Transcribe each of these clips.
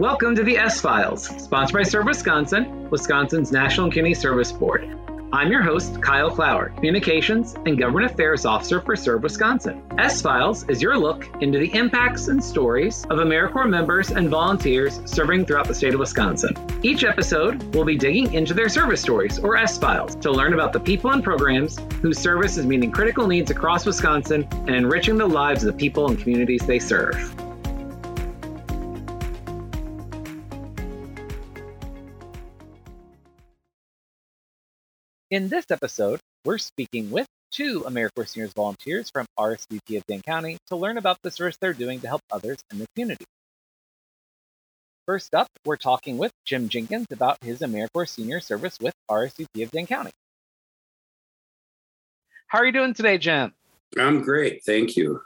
Welcome to the S Files, sponsored by Serve Wisconsin, Wisconsin's National Community Service Board. I'm your host, Kyle Clower, Communications and Government Affairs Officer for Serve Wisconsin. S Files is your look into the impacts and stories of AmeriCorps members and volunteers serving throughout the state of Wisconsin. Each episode, we'll be digging into their service stories, or S Files, to learn about the people and programs whose service is meeting critical needs across Wisconsin and enriching the lives of the people and communities they serve. In this episode, we're speaking with two AmeriCorps Seniors volunteers from RSVP of Dane County to learn about the service they're doing to help others in the community. First up, we're talking with Jim Jenkins about his AmeriCorps Senior service with RSVP of Dane County. How are you doing today, Jim? I'm great. Thank you.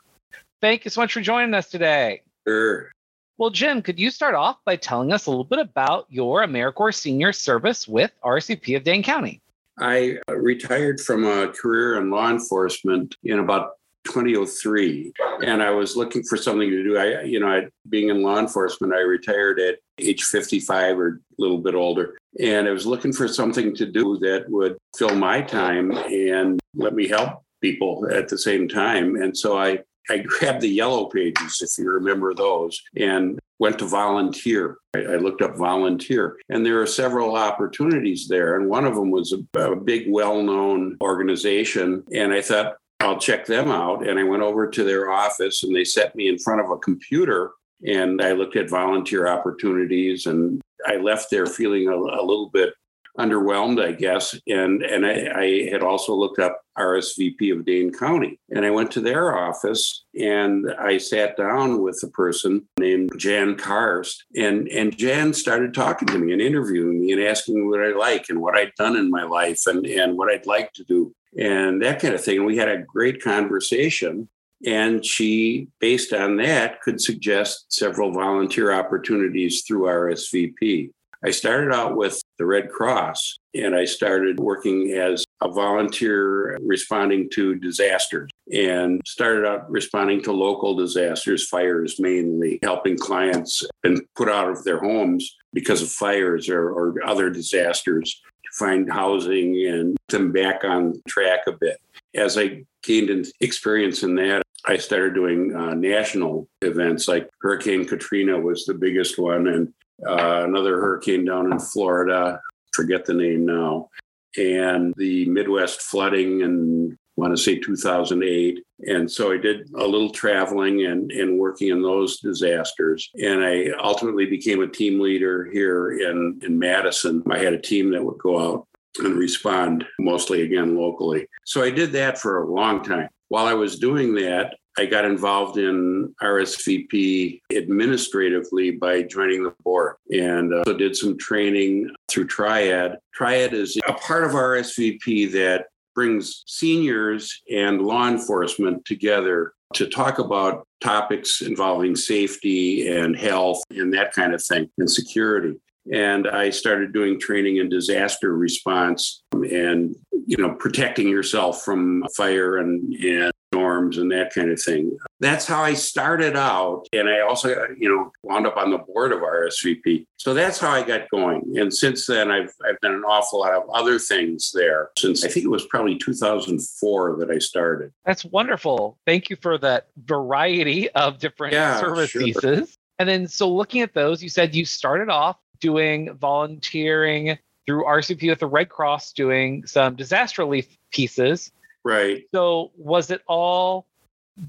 Thank you so much for joining us today. Sure. Well, Jim, could you start off by telling us a little bit about your AmeriCorps Senior service with RSVP of Dane County? I uh, retired from a career in law enforcement in about 2003 and i was looking for something to do. I you know I, being in law enforcement i retired at age 55 or a little bit older and i was looking for something to do that would fill my time and let me help people at the same time and so i I grabbed the yellow pages, if you remember those, and went to volunteer. I, looked up volunteer, and there are several opportunities there. And one of them was a, a big, well known organization. And I thought, I'll check them out. And I went over to their office, and they set me in front of a computer. And I looked at volunteer opportunities, and I left there feeling a, a little bit underwhelmed, I guess. And and I, I, had also looked up RSVP of Dane County, and I went to their office and I sat down with a person named Jan Karst, and and Jan started talking to me and interviewing me and asking me what I like and what I'd done in my life and and what I'd like to do and that kind of thing. And we had a great conversation. And she, based on that, could suggest several volunteer opportunities through RSVP. I started out with the Red Cross and I started working as a volunteer responding to disasters and started out responding to local disasters, fires mainly, helping clients been put out of their homes because of fires or, or other disasters to find housing and them back on track a bit. As I gained experience in that, I started doing uh, national events like Hurricane Katrina was the biggest one, and uh, another hurricane down in Florida, forget the name now, and the Midwest flooding and I want to say 2008. And so I did a little traveling and, and working in those disasters. And I ultimately became a team leader here in, in Madison. I had a team that would go out and respond mostly again locally. So I did that for a long time. While I was doing that, I got involved in RSVP administratively by joining the board and uh, so did some training through Triad. Triad is a part of RSVP that brings seniors and law enforcement together to talk about topics involving safety and health and that kind of thing and security and I started doing training in disaster response and you know protecting yourself from fire and, and norms and that kind of thing. That's how I started out. And I also, you know, wound up on the board of RSVP. So that's how I got going. And since then, I've, I've done an awful lot of other things there since I think it was probably 2004 that I started. That's wonderful. Thank you for that variety of different yeah, service sure. pieces. And then, so looking at those, you said you started off doing volunteering through RSVP with the Red Cross, doing some disaster relief pieces. Right. So was it all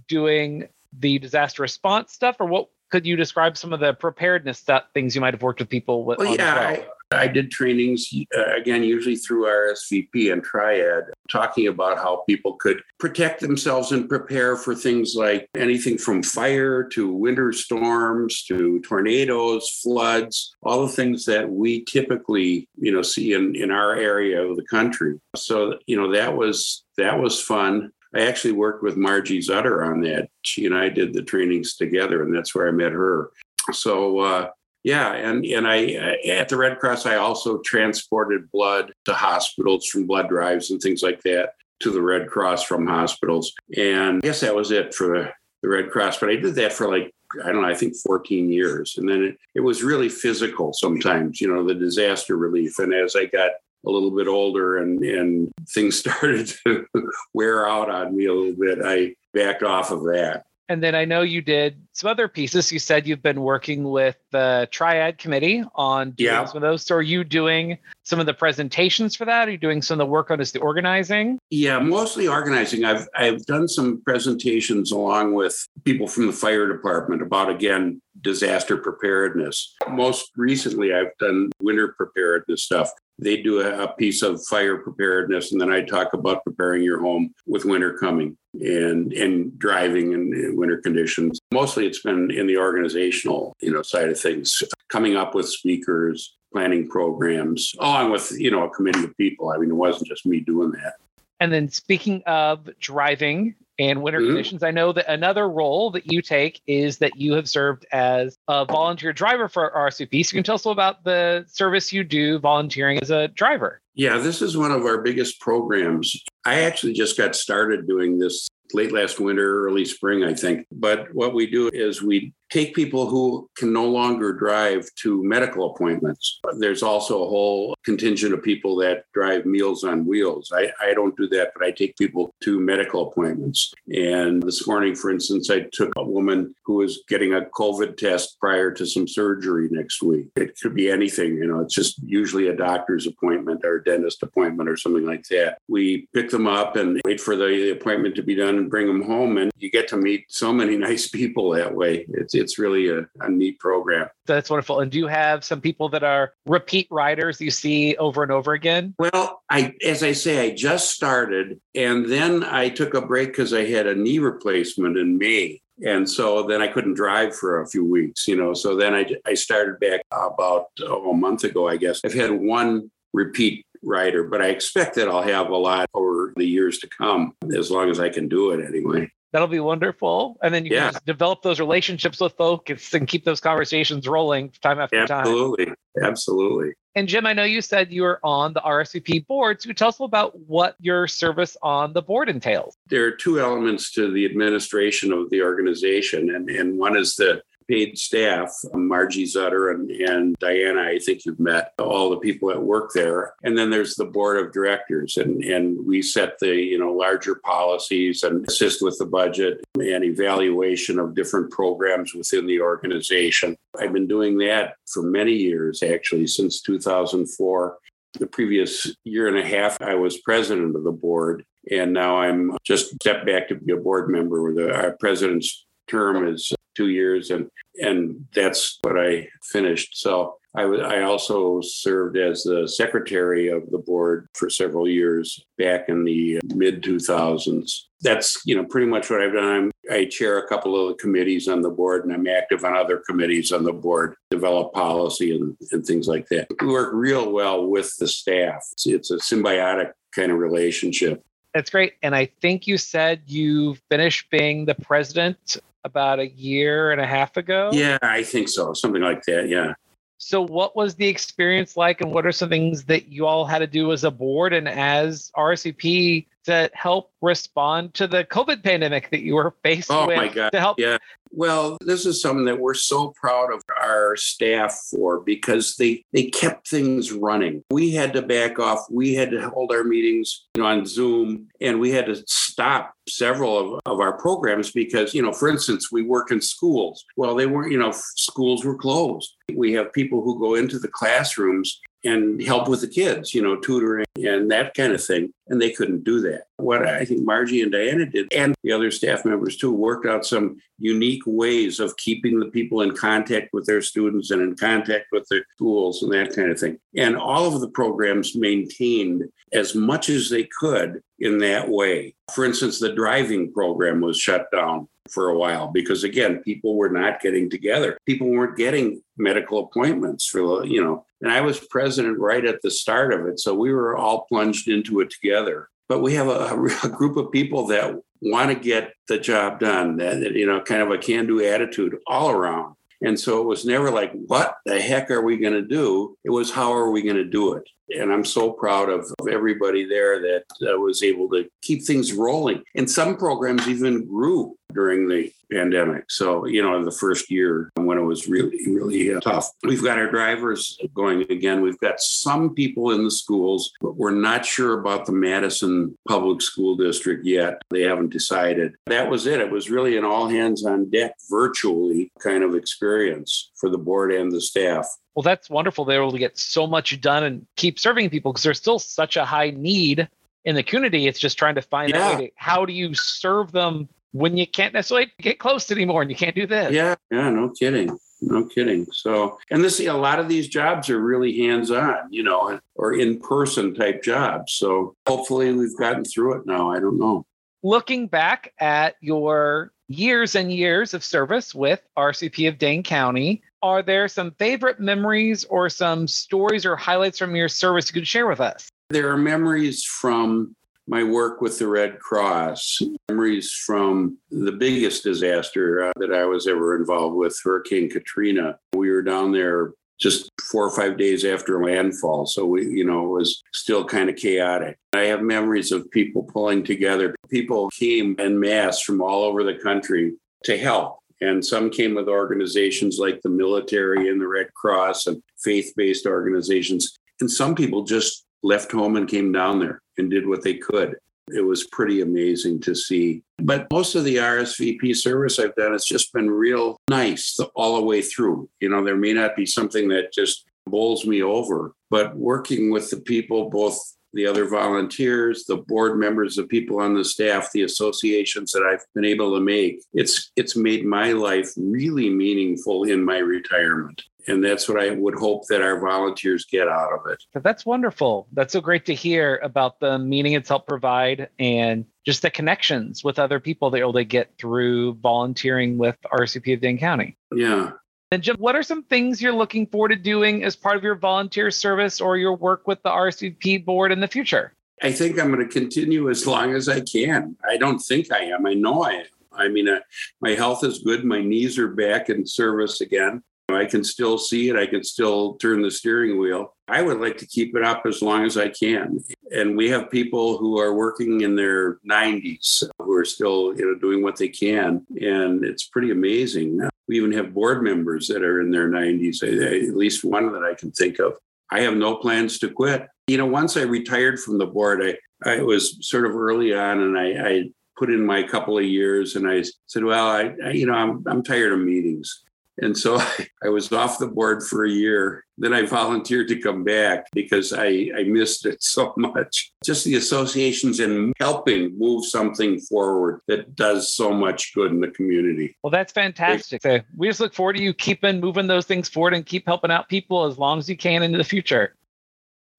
doing the disaster response stuff, or what could you describe some of the preparedness that things you might have worked with people with? Well, yeah, well? I, did trainings uh, again, usually through RSVP and Triad, talking about how people could protect themselves and prepare for things like anything from fire to winter storms to tornadoes, floods, all the things that we typically, you know, see in in our area of the country. So, you know, that was that was fun. I actually worked with Margie Zutter on that. She and I did the trainings together, and that's where I met her. So, uh, yeah, and and I at the Red Cross, I also transported blood to hospitals from blood drives and things like that to the Red Cross from hospitals. And I guess that was it for the, the Red Cross. But I did that for like I don't know, I think 14 years. And then it, it was really physical sometimes, you know, the disaster relief. And as I got a little bit older and, and things started to wear out on me a little bit, I backed off of that. And then I know you did some other pieces. You said you've been working with the Triad Committee on doing yeah. some of those. So are you doing some of the presentations for that? Are you doing some of the work on just the organizing? Yeah, mostly organizing. I've I've done some presentations along with people from the fire department about again disaster preparedness. Most recently, I've done winter preparedness stuff they do a, piece of fire preparedness and then i talk about preparing your home with winter coming and and driving in, in, winter conditions. Mostly it's been in the organizational you know side of things coming up with speakers planning programs along with you know a committee of people. I mean it wasn't just me doing that. And then speaking of driving and winter mm-hmm. conditions. I know that another role that you take is that you have served as a volunteer driver for RSVP. So you can tell us a little about the service you do volunteering as a driver. Yeah, this is one of our biggest programs. I actually just got started doing this late last winter, early spring, I think. But what we do is we take people who can no longer drive to medical appointments. There's also a whole contingent of people that drive Meals on Wheels. I, I don't do that, but I take people to medical appointments. And this morning, for instance, I took a woman who was getting a COVID test prior to some surgery next week. It could be anything, you know, it's just usually a doctor's appointment or a dentist appointment or something like that. We pick them up and wait for the appointment to be done and bring them home. And you get to meet so many nice people that way. It's it's really a, a neat program. That's wonderful. And do you have some people that are repeat riders you see over and over again? Well, I as I say, I just started and then I took a break because I had a knee replacement in May. And so then I couldn't drive for a few weeks, you know. So then I, I started back about oh, a month ago, I guess. I've had one repeat rider, but I expect that I'll have a lot over the years to come, as long as I can do it anyway. That'll be wonderful. And then you yeah. can develop those relationships with folks and keep those conversations rolling time after Absolutely. time. Absolutely. Absolutely. And Jim, I know you said you were on the RSVP board. So tell us about what your service on the board entails. There are two elements to the administration of the organization, and, and one is the paid staff, um, Margie Zutter and, and Diana, I think you've met all the people that work there. And then there's the board of directors and, and we set the, you know, larger policies and assist with the budget and evaluation of different programs within the organization. I've been doing that for many years, actually, since 2004 the previous year and a half, I was president of the board, and now I'm just stepped back to be a board member. The our president's term is two years, and and that's what I finished. So I, w- I also served as the secretary of the board for several years back in the mid 2000s. That's you know pretty much what I've done. I'm, I chair a couple of the committees on the board, and I'm active on other committees on the board, develop policy and, and things like that. We work real well with the staff. It's, it's a symbiotic kind of relationship. That's great. And I think you said you finished being the president about a year and a half ago. Yeah, I think so. Something like that. Yeah. So, what was the experience like, and what are some things that you all had to do as a board and as RSVP to help respond to the COVID pandemic that you were faced oh with? Oh my God! To help. Yeah. Well, this is something that we're so proud of our staff for because they they kept things running. We had to back off. We had to hold our meetings you know, on Zoom, and we had to stop several of, of our programs because you know, for instance, we work in schools. Well, they weren't. You know, schools were closed. We have people who go into the classrooms and help with the kids, you know, tutoring and that kind of thing. And they couldn't do that. What I think Margie and Diana did, and the other staff members too, worked out some unique ways of keeping the people in contact with their students and in contact with their schools and that kind of thing. And all of the programs maintained as much as they could in that way. For instance, the driving program was shut down for a while because again people were not getting together people weren't getting medical appointments for you know and i was president right at the start of it so we were all plunged into it together but we have a, a group of people that want to get the job done that you know kind of a can do attitude all around and so it was never like, what the heck are we going to do? It was, how are we going to do it? And I'm so proud of, of everybody there that uh, was able to keep things rolling. And some programs even grew during the pandemic. So, you know, the first year when it was really, really uh, tough. We've got our drivers going again. We've got some people in the schools, but we're not sure about the Madison Public School District yet. They haven't decided. That was it. It was really an all hands on deck virtually kind of experience for the board and the staff. Well, that's wonderful. They're able to get so much done and keep serving people because there's still such a high need in the community. It's just trying to find yeah. out how do you serve them when you can't necessarily get close anymore and you can't do this. Yeah, yeah, no kidding. No kidding. So, and this, a lot of these jobs are really hands on, you know, or in person type jobs. So hopefully we've gotten through it now. I don't know. Looking back at your years and years of service with RSVP of Dane County, are there some favorite memories or some stories or highlights from your service you could share with us? There are memories from my work with the Red Cross, memories from the biggest disaster uh, that I was ever involved with, Hurricane Katrina. We were down there just four or five days after landfall. So we, you know, it was still kind of chaotic. I have memories of people pulling together. People came en masse from all over the country to help. And some came with organizations like the military and the Red Cross and faith based organizations. And some people just left home and came down there and did what they could. It was pretty amazing to see. But most of the RSVP service I've done it's just been real nice all the way through. You know, there may not be something that just bowls me over, but working with the people, both the other volunteers, the board members, the people on the staff, the associations that I've been able to make, it's it's made my life really meaningful in my retirement and that's what I would hope that our volunteers get out of it. That's wonderful. That's so great to hear about the meaning it's helped provide and just the connections with other people that you're get through volunteering with RSVP of Dane County. Yeah. And Jim, what are some things you're looking forward to doing as part of your volunteer service or your work with the RSVP board in the future? I think I'm going to continue as long as I can. I don't think I am. I know I am. I mean, uh, my health is good. My knees are back in service again. I can still see it. I can still turn the steering wheel. I would like to keep it up as long as I can. And we have people who are working in their 90s who are still you know, doing what they can. And it's pretty amazing. We even have board members that are in their 90s, at least one that I can think of. I have no plans to quit. You know, once I retired from the board, I, I was sort of early on and I, I put in my couple of years and I said, well, I, I you know, I'm, I'm tired of meetings. And so I was off the board for a year. Then I volunteered to come back because I, I missed it so much. Just the associations and helping move something forward that does so much good in the community. Well, that's fantastic. So we just look forward to you keeping moving those things forward and keep helping out people as long as you can into the future.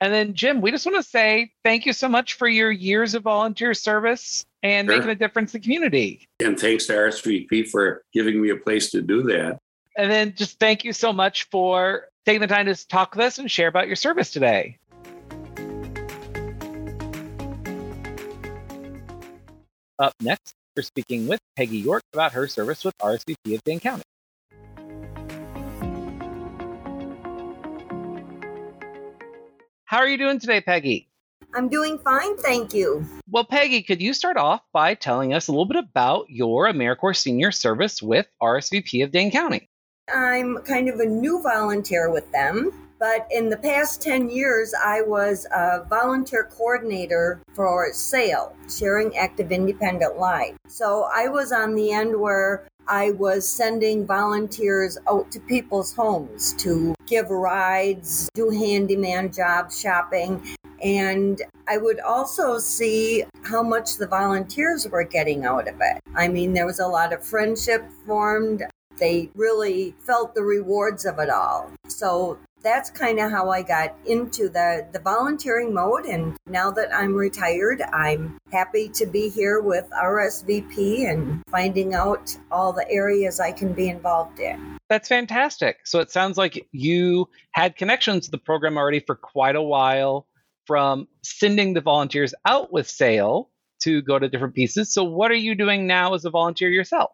And then, Jim, we just want to say thank you so much for your years of volunteer service and sure. making a difference in the community. And thanks to RSVP for giving me a place to do that. And then just thank you so much for taking the time to talk with us and share about your service today. Up next, we're speaking with Peggy York about her service with RSVP of Dane County. How are you doing today, Peggy? I'm doing fine, thank you. Well, Peggy, could you start off by telling us a little bit about your AmeriCorps senior service with RSVP of Dane County? I'm kind of a new volunteer with them, but in the past 10 years, I was a volunteer coordinator for SAIL, Sharing Active Independent Life. So I was on the end where I was sending volunteers out to people's homes to give rides, do handyman jobs, shopping, and I would also see how much the volunteers were getting out of it. I mean, there was a lot of friendship formed. They really felt the rewards of it all. So that's kind of how I got into the, the volunteering mode. And now that I'm retired, I'm happy to be here with RSVP and finding out all the areas I can be involved in. That's fantastic. So it sounds like you had connections to the program already for quite a while from sending the volunteers out with SAIL to go to different pieces. So what are you doing now as a volunteer yourself?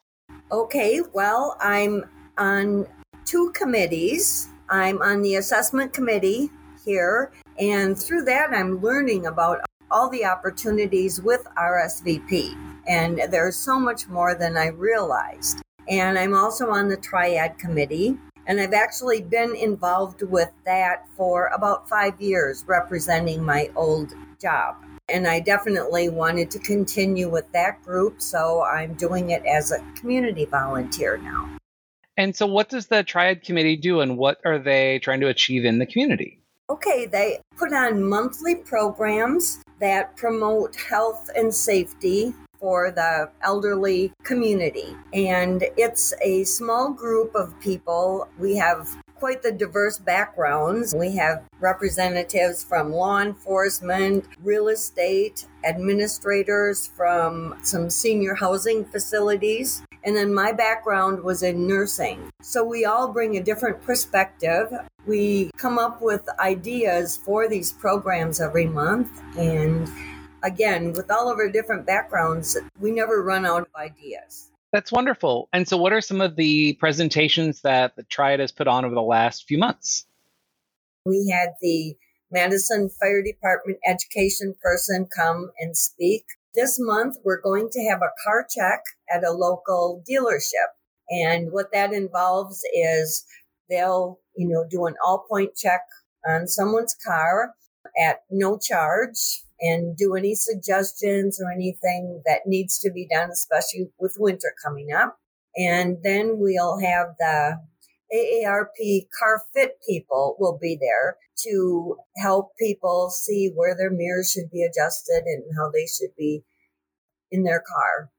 Okay, well, I'm on two committees. I'm on the assessment committee here, and through that, I'm learning about all the opportunities with RSVP. And there's so much more than I realized. And I'm also on the Triad Committee. And I've actually been involved with that for about five years, representing my old job. And I definitely wanted to continue with that group. So I'm doing it as a community volunteer now. And so, what does the Triad Committee do, and what are they trying to achieve in the community? Okay, they put on monthly programs that promote health and safety for the elderly community. And it's a small group of people. We have quite the diverse backgrounds. We have representatives from law enforcement, real estate, administrators from some senior housing facilities. And then my background was in nursing. So we all bring a different perspective. We come up with ideas for these programs every month. And again, with all of our different backgrounds, we never run out of ideas. That's wonderful. And so, what are some of the presentations that the Triad has put on over the last few months? We had the Madison Fire Department education person come and speak. This month, we're going to have a car check at a local dealership. And what that involves is they'll, you know, do an all point check on someone's car at no charge and do any suggestions or anything that needs to be done, especially with winter coming up. And then we'll have the AARP car fit people will be there to help people see where their mirrors should be adjusted and how they should be in their car.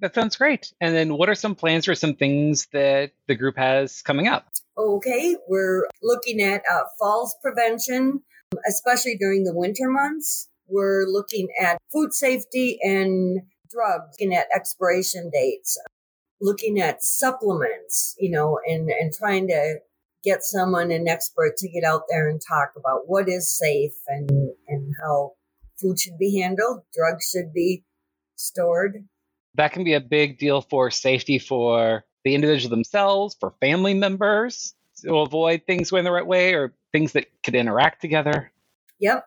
That sounds great. And then what are some plans for some things that the group has coming up? Okay, we're looking at uh, falls prevention, especially during the winter months. We're looking at food safety and drugs, looking at expiration dates, looking at supplements, you know, and, and trying to get someone, an expert to get out there and talk about what is safe and, and how food should be handled, drugs should be stored. That can be a big deal for safety for the individual themselves, for family members to avoid things going the right way or things that could interact together. Yep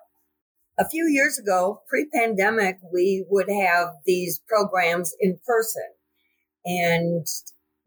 a few years ago, pre pandemic, we would have these programs in person. And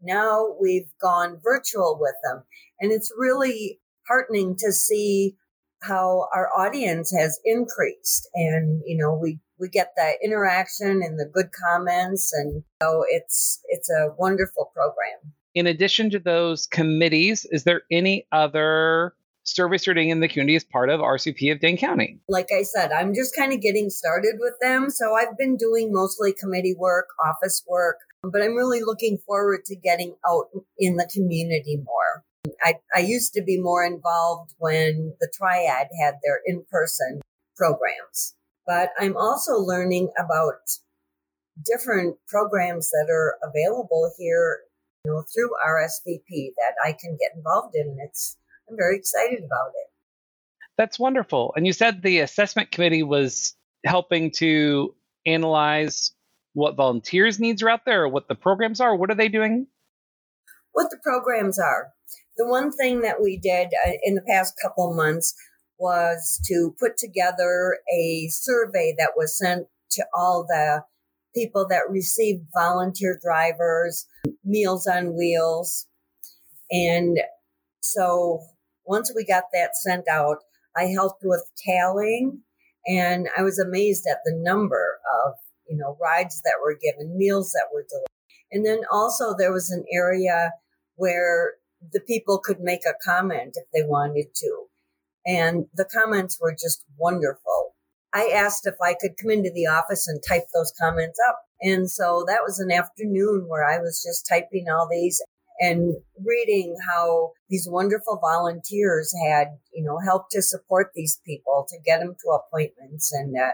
now we've gone virtual with them. And it's really heartening to see how our audience has increased. And, you know, we, we get that interaction and the good comments. And so it's, it's a wonderful program. In addition to those committees, is there any other service you're doing in the community as part of RSVP of Dane County? Like I said, I'm just kind of getting started with them. So I've been doing mostly committee work, office work, but I'm really looking forward to getting out in the community more. I, I used to be more involved when the Triad had their in person programs, but I'm also learning about different programs that are available here you know, through RSVP that I can get involved in. It's I'm very excited about it. That's wonderful. And you said the assessment committee was helping to analyze what volunteers' needs are out there or what the programs are. What are they doing? What the programs are. The one thing that we did uh, in the past couple months was to put together a survey that was sent to all the people that received volunteer drivers, Meals on Wheels. And so once we got that sent out, I helped with tallying and I was amazed at the number of, you know, rides that were given, meals that were delivered. And then also there was an area where the people could make a comment if they wanted to. And the comments were just wonderful. I asked if I could come into the office and type those comments up. And so that was an afternoon where I was just typing all these and reading how these wonderful volunteers had, you know, helped to support these people to get them to appointments and uh,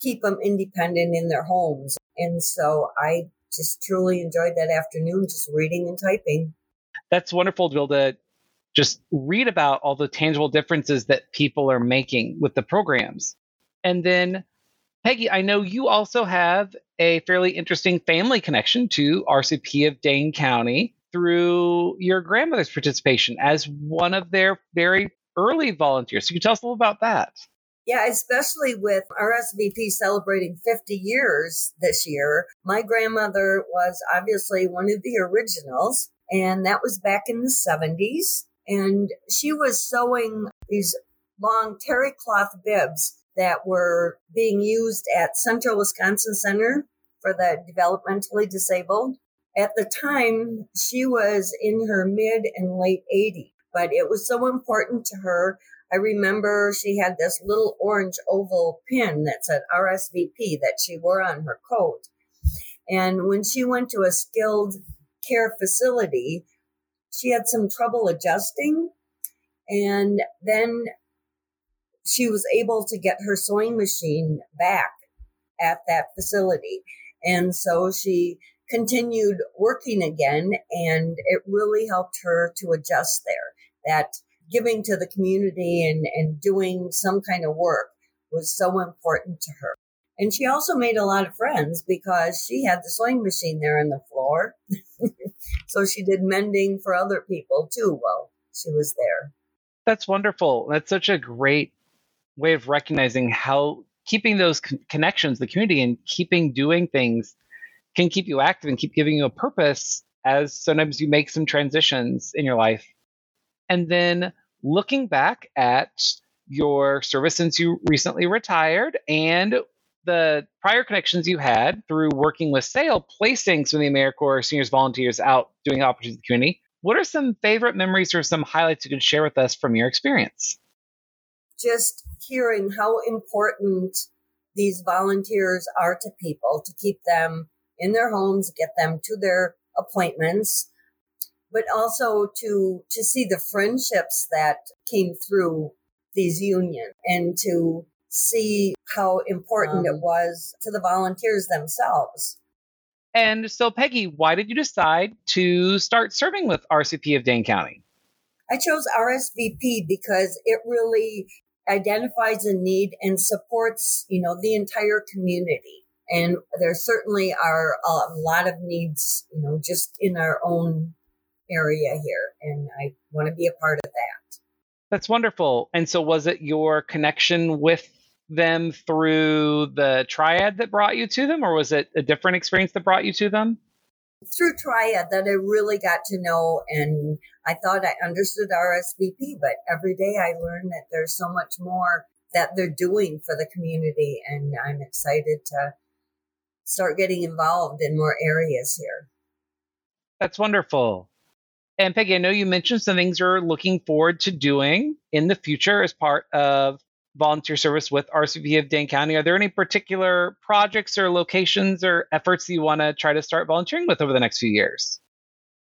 keep them independent in their homes. And so I just truly enjoyed that afternoon just reading and typing. That's wonderful to be able to just read about all the tangible differences that people are making with the programs. And then, Peggy, I know you also have a fairly interesting family connection to RSVP of Dane County through your grandmother's participation as one of their very early volunteers. So you tell us a little about that. Yeah, especially with RSVP celebrating 50 years this year. My grandmother was obviously one of the originals, and that was back in the 70s. And she was sewing these long terry cloth bibs that were being used at Central Wisconsin Center for the developmentally disabled. At the time, she was in her mid and late 80s, but it was so important to her. I remember she had this little orange oval pin that said RSVP that she wore on her coat. And when she went to a skilled care facility, she had some trouble adjusting. And then she was able to get her sewing machine back at that facility. And so she continued working again and it really helped her to adjust there. That giving to the community and, and doing some kind of work was so important to her. And she also made a lot of friends because she had the sewing machine there on the floor. so she did mending for other people too while she was there. That's wonderful. That's such a great way of recognizing how keeping those con- connections, the community, and keeping doing things can keep you active and keep giving you a purpose as sometimes you make some transitions in your life. And then looking back at your service since you recently retired and the prior connections you had through working with SAIL, placing some of the AmeriCorps seniors volunteers out doing opportunities in the community. What are some favorite memories or some highlights you could share with us from your experience? Just hearing how important these volunteers are to people to keep them in their homes, get them to their appointments, but also to to see the friendships that came through these unions and to see how important um, it was to the volunteers themselves. And so, Peggy, why did you decide to start serving with RSVP of Dane County? I chose RSVP because it really identifies a need and supports, you know, the entire community. And there certainly are a lot of needs, you know, just in our own area here. And I want to be a part of that. That's wonderful. And so, was it your connection with them through the triad that brought you to them, or was it a different experience that brought you to them? Through triad that I really got to know, and I thought I understood RSVP, but every day I learn that there's so much more that they're doing for the community, and I'm excited to start getting involved in more areas here. That's wonderful. And Peggy, I know you mentioned some things you're looking forward to doing in the future as part of volunteer service with RSVP of Dane County. Are there any particular projects or locations or efforts that you want to try to start volunteering with over the next few years?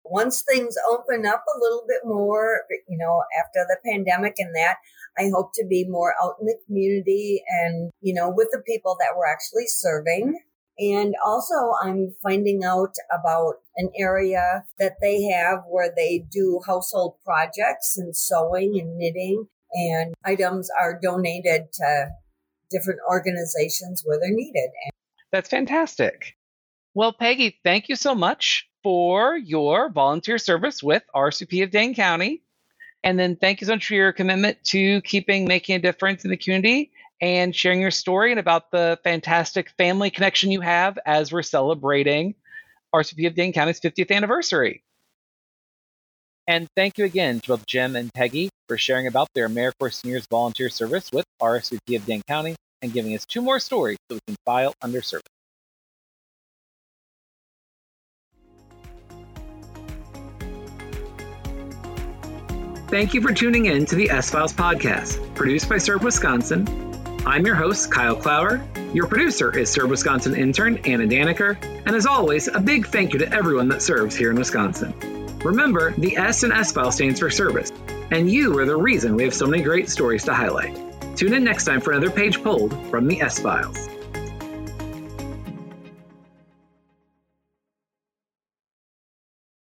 Once things open up a little bit more, you know, after the pandemic and that, I hope to be more out in the community and, you know, with the people that we're actually serving. And also I'm finding out about an area that they have where they do household projects and sewing and knitting and items are donated to different organizations where they're needed. That's fantastic. Well, Peggy, thank you so much for your volunteer service with RSVP of Dane County. And then thank you so much for your commitment to keeping making a difference in the community and sharing your story and about the fantastic family connection you have as we're celebrating RSVP of Dane County's 50th anniversary. And thank you again to both Jim and Peggy for sharing about their AmeriCorps Seniors Volunteer Service with RSVP of Dane County and giving us two more stories so we can file under service. Thank you for tuning in to the S Files podcast, produced by Serve Wisconsin. I'm your host, Kyle Clower. Your producer is Serve Wisconsin intern Anna Daniker. And as always, a big thank you to everyone that serves here in Wisconsin. Remember, the S in S file stands for service, and you are the reason we have so many great stories to highlight. Tune in next time for another page pulled from the S Files.